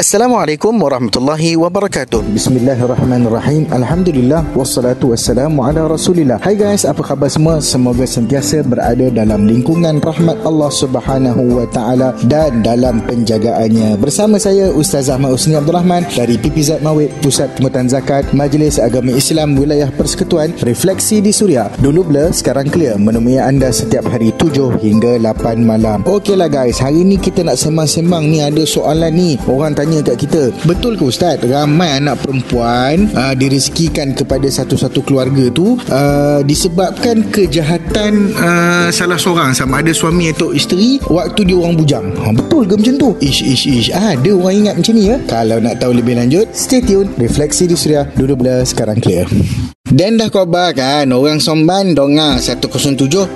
Assalamualaikum warahmatullahi wabarakatuh. Bismillahirrahmanirrahim. Alhamdulillah wassalatu wassalamu ala Rasulillah. Hai guys, apa khabar semua? Semoga sentiasa berada dalam lingkungan rahmat Allah Subhanahu wa taala dan dalam penjagaannya. Bersama saya Ustaz Ahmad Usni Abdul Rahman dari PPZ Mawib Pusat Pemutan Zakat Majlis Agama Islam Wilayah Persekutuan Refleksi di Suria. Dulu blur, sekarang clear. Menemui anda setiap hari 7 hingga 8 malam. Okeylah guys, hari ni kita nak sembang-sembang ni ada soalan ni. Orang tanya tanya kat kita. Betul ke ustaz? Ramai anak perempuan uh, direzekikan kepada satu-satu keluarga tu uh, disebabkan kejahatan uh, salah seorang sama ada suami atau isteri waktu dia orang bujang. Ha, betul ke macam tu? Ish ish ish. Ada orang ingat macam ni ya? Kalau nak tahu lebih lanjut stay tune refleksi di suria dulu bila sekarang clear dan dah khabar kan Orang Somban Donga 107.0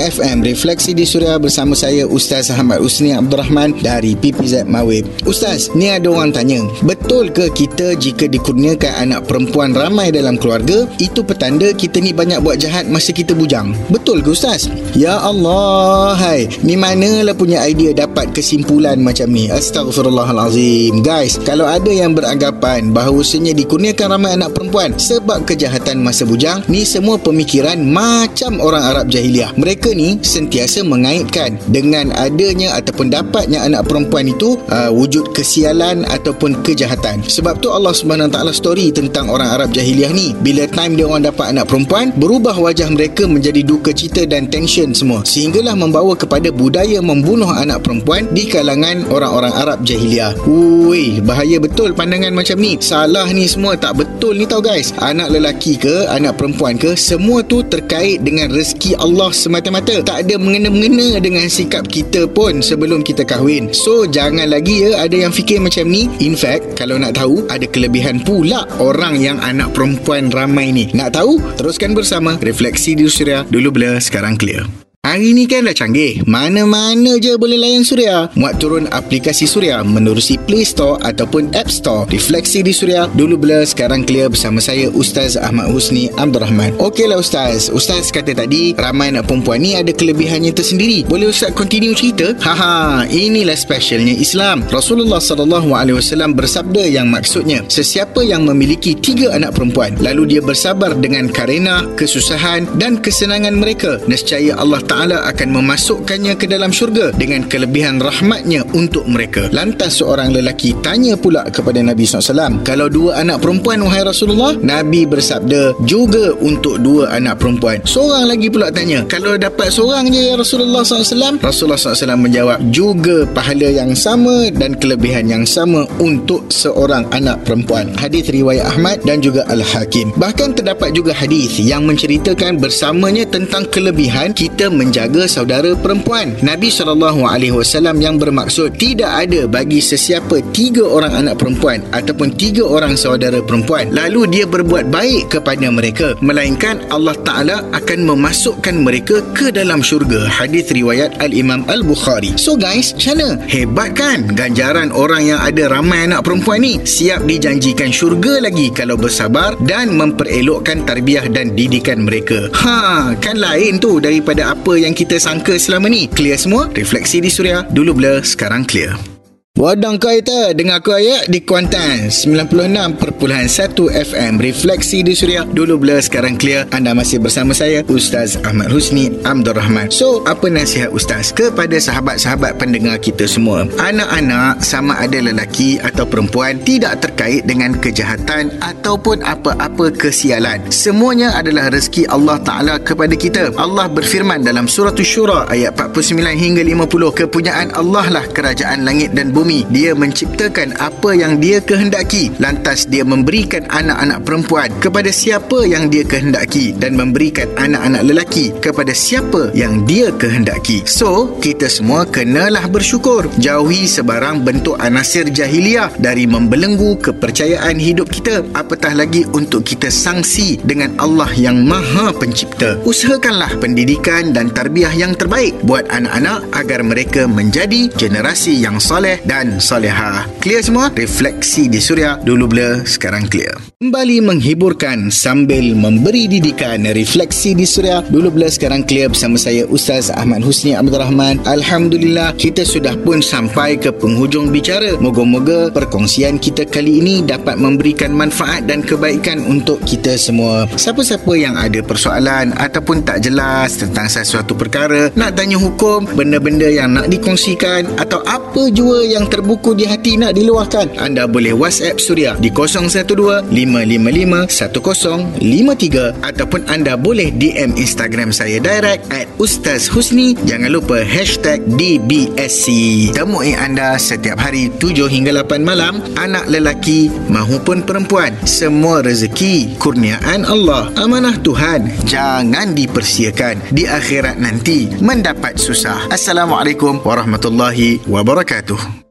FM Refleksi di Suria bersama saya Ustaz Ahmad Usni Abdul Rahman Dari PPZ Mawib. Ustaz, ni ada orang tanya Betul ke kita jika dikurniakan anak perempuan ramai dalam keluarga Itu petanda kita ni banyak buat jahat masa kita bujang? Betul ke Ustaz? Ya Allah hai. Ni manalah punya idea dapat kesimpulan macam ni. Astaghfirullahalazim. Guys, kalau ada yang beranggapan Bahawasanya dikurniakan ramai anak perempuan Sebab ke kejahatan masa bujang ni semua pemikiran macam orang Arab jahiliah. Mereka ni sentiasa mengaitkan dengan adanya ataupun dapatnya anak perempuan itu uh, wujud kesialan ataupun kejahatan. Sebab tu Allah SWT story tentang orang Arab jahiliah ni. Bila time dia orang dapat anak perempuan, berubah wajah mereka menjadi duka cita dan tension semua. Sehinggalah membawa kepada budaya membunuh anak perempuan di kalangan orang-orang Arab jahiliah. Ui, bahaya betul pandangan macam ni. Salah ni semua tak betul ni tau guys. Anak lelaki lelaki ke anak perempuan ke semua tu terkait dengan rezeki Allah semata-mata. Tak ada mengena-mengena dengan sikap kita pun sebelum kita kahwin. So jangan lagi ya ada yang fikir macam ni. In fact kalau nak tahu ada kelebihan pula orang yang anak perempuan ramai ni. Nak tahu teruskan bersama refleksi di Suria dulu bila sekarang clear Hari ni kan dah canggih. Mana-mana je boleh layan Suria. Muat turun aplikasi Suria menerusi Play Store ataupun App Store. Refleksi di Suria. Dulu bila sekarang clear bersama saya Ustaz Ahmad Husni Abdul Rahman. Okeylah Ustaz. Ustaz kata tadi ramai anak perempuan ni ada kelebihannya tersendiri. Boleh Ustaz continue cerita? Haha, inilah specialnya Islam. Rasulullah wasallam bersabda yang maksudnya sesiapa yang memiliki tiga anak perempuan lalu dia bersabar dengan karena kesusahan dan kesenangan mereka nescaya Allah Taala Ta'ala akan memasukkannya ke dalam syurga dengan kelebihan rahmatnya untuk mereka. Lantas seorang lelaki tanya pula kepada Nabi SAW, kalau dua anak perempuan wahai Rasulullah, Nabi bersabda juga untuk dua anak perempuan. Seorang lagi pula tanya, kalau dapat seorang je ya Rasulullah SAW, Rasulullah SAW menjawab, juga pahala yang sama dan kelebihan yang sama untuk seorang anak perempuan. Hadis riwayat Ahmad dan juga Al-Hakim. Bahkan terdapat juga hadis yang menceritakan bersamanya tentang kelebihan kita men- menjaga saudara perempuan. Nabi SAW yang bermaksud tidak ada bagi sesiapa tiga orang anak perempuan ataupun tiga orang saudara perempuan lalu dia berbuat baik kepada mereka melainkan Allah Ta'ala akan memasukkan mereka ke dalam syurga. Hadis riwayat Al-Imam Al-Bukhari. So guys, macam Hebat kan ganjaran orang yang ada ramai anak perempuan ni siap dijanjikan syurga lagi kalau bersabar dan memperelokkan tarbiyah dan didikan mereka. Ha, kan lain tu daripada apa yang kita sangka selama ni. Clear semua? Refleksi di Suria. Dulu blur, sekarang clear. Wadang kau itu Dengar aku ayat di Kuantan 96.1 FM Refleksi di Suria Dulu blur sekarang clear. Anda masih bersama saya Ustaz Ahmad Husni Abdul Rahman. So apa nasihat Ustaz Kepada sahabat-sahabat pendengar kita semua? Anak-anak sama ada lelaki atau perempuan Tidak terkait dengan kejahatan Ataupun apa-apa kesialan. Semuanya adalah rezeki Allah Ta'ala kepada kita. Allah berfirman dalam surah Syura Ayat 49 hingga 50 Kepunyaan Allah lah kerajaan langit dan bumi bumi dia menciptakan apa yang dia kehendaki. Lantas dia memberikan anak-anak perempuan kepada siapa yang dia kehendaki dan memberikan anak-anak lelaki kepada siapa yang dia kehendaki. So kita semua kenalah bersyukur. Jauhi sebarang bentuk anasir jahiliah dari membelenggu kepercayaan hidup kita. Apatah lagi untuk kita sangsi dengan Allah yang maha pencipta. Usahakanlah pendidikan dan tarbiyah yang terbaik buat anak-anak agar mereka menjadi generasi yang soleh dan dan soleha. Clear semua? Refleksi di Suria dulu blur, sekarang clear. Kembali menghiburkan sambil memberi didikan refleksi di Suria dulu blur, sekarang clear bersama saya Ustaz Ahmad Husni Abdul Rahman. Alhamdulillah kita sudah pun sampai ke penghujung bicara. Moga-moga perkongsian kita kali ini dapat memberikan manfaat dan kebaikan untuk kita semua. Siapa-siapa yang ada persoalan ataupun tak jelas tentang sesuatu perkara, nak tanya hukum, benda-benda yang nak dikongsikan atau apa jua yang terbuku di hati nak diluahkan, anda boleh WhatsApp Suria di 012-555-1053 ataupun anda boleh DM Instagram saya direct at Ustaz Husni. Jangan lupa hashtag DBSC. Temui anda setiap hari 7 hingga 8 malam, anak lelaki mahupun perempuan. Semua rezeki kurniaan Allah. Amanah Tuhan jangan dipersiakan di akhirat nanti mendapat susah. Assalamualaikum warahmatullahi wabarakatuh.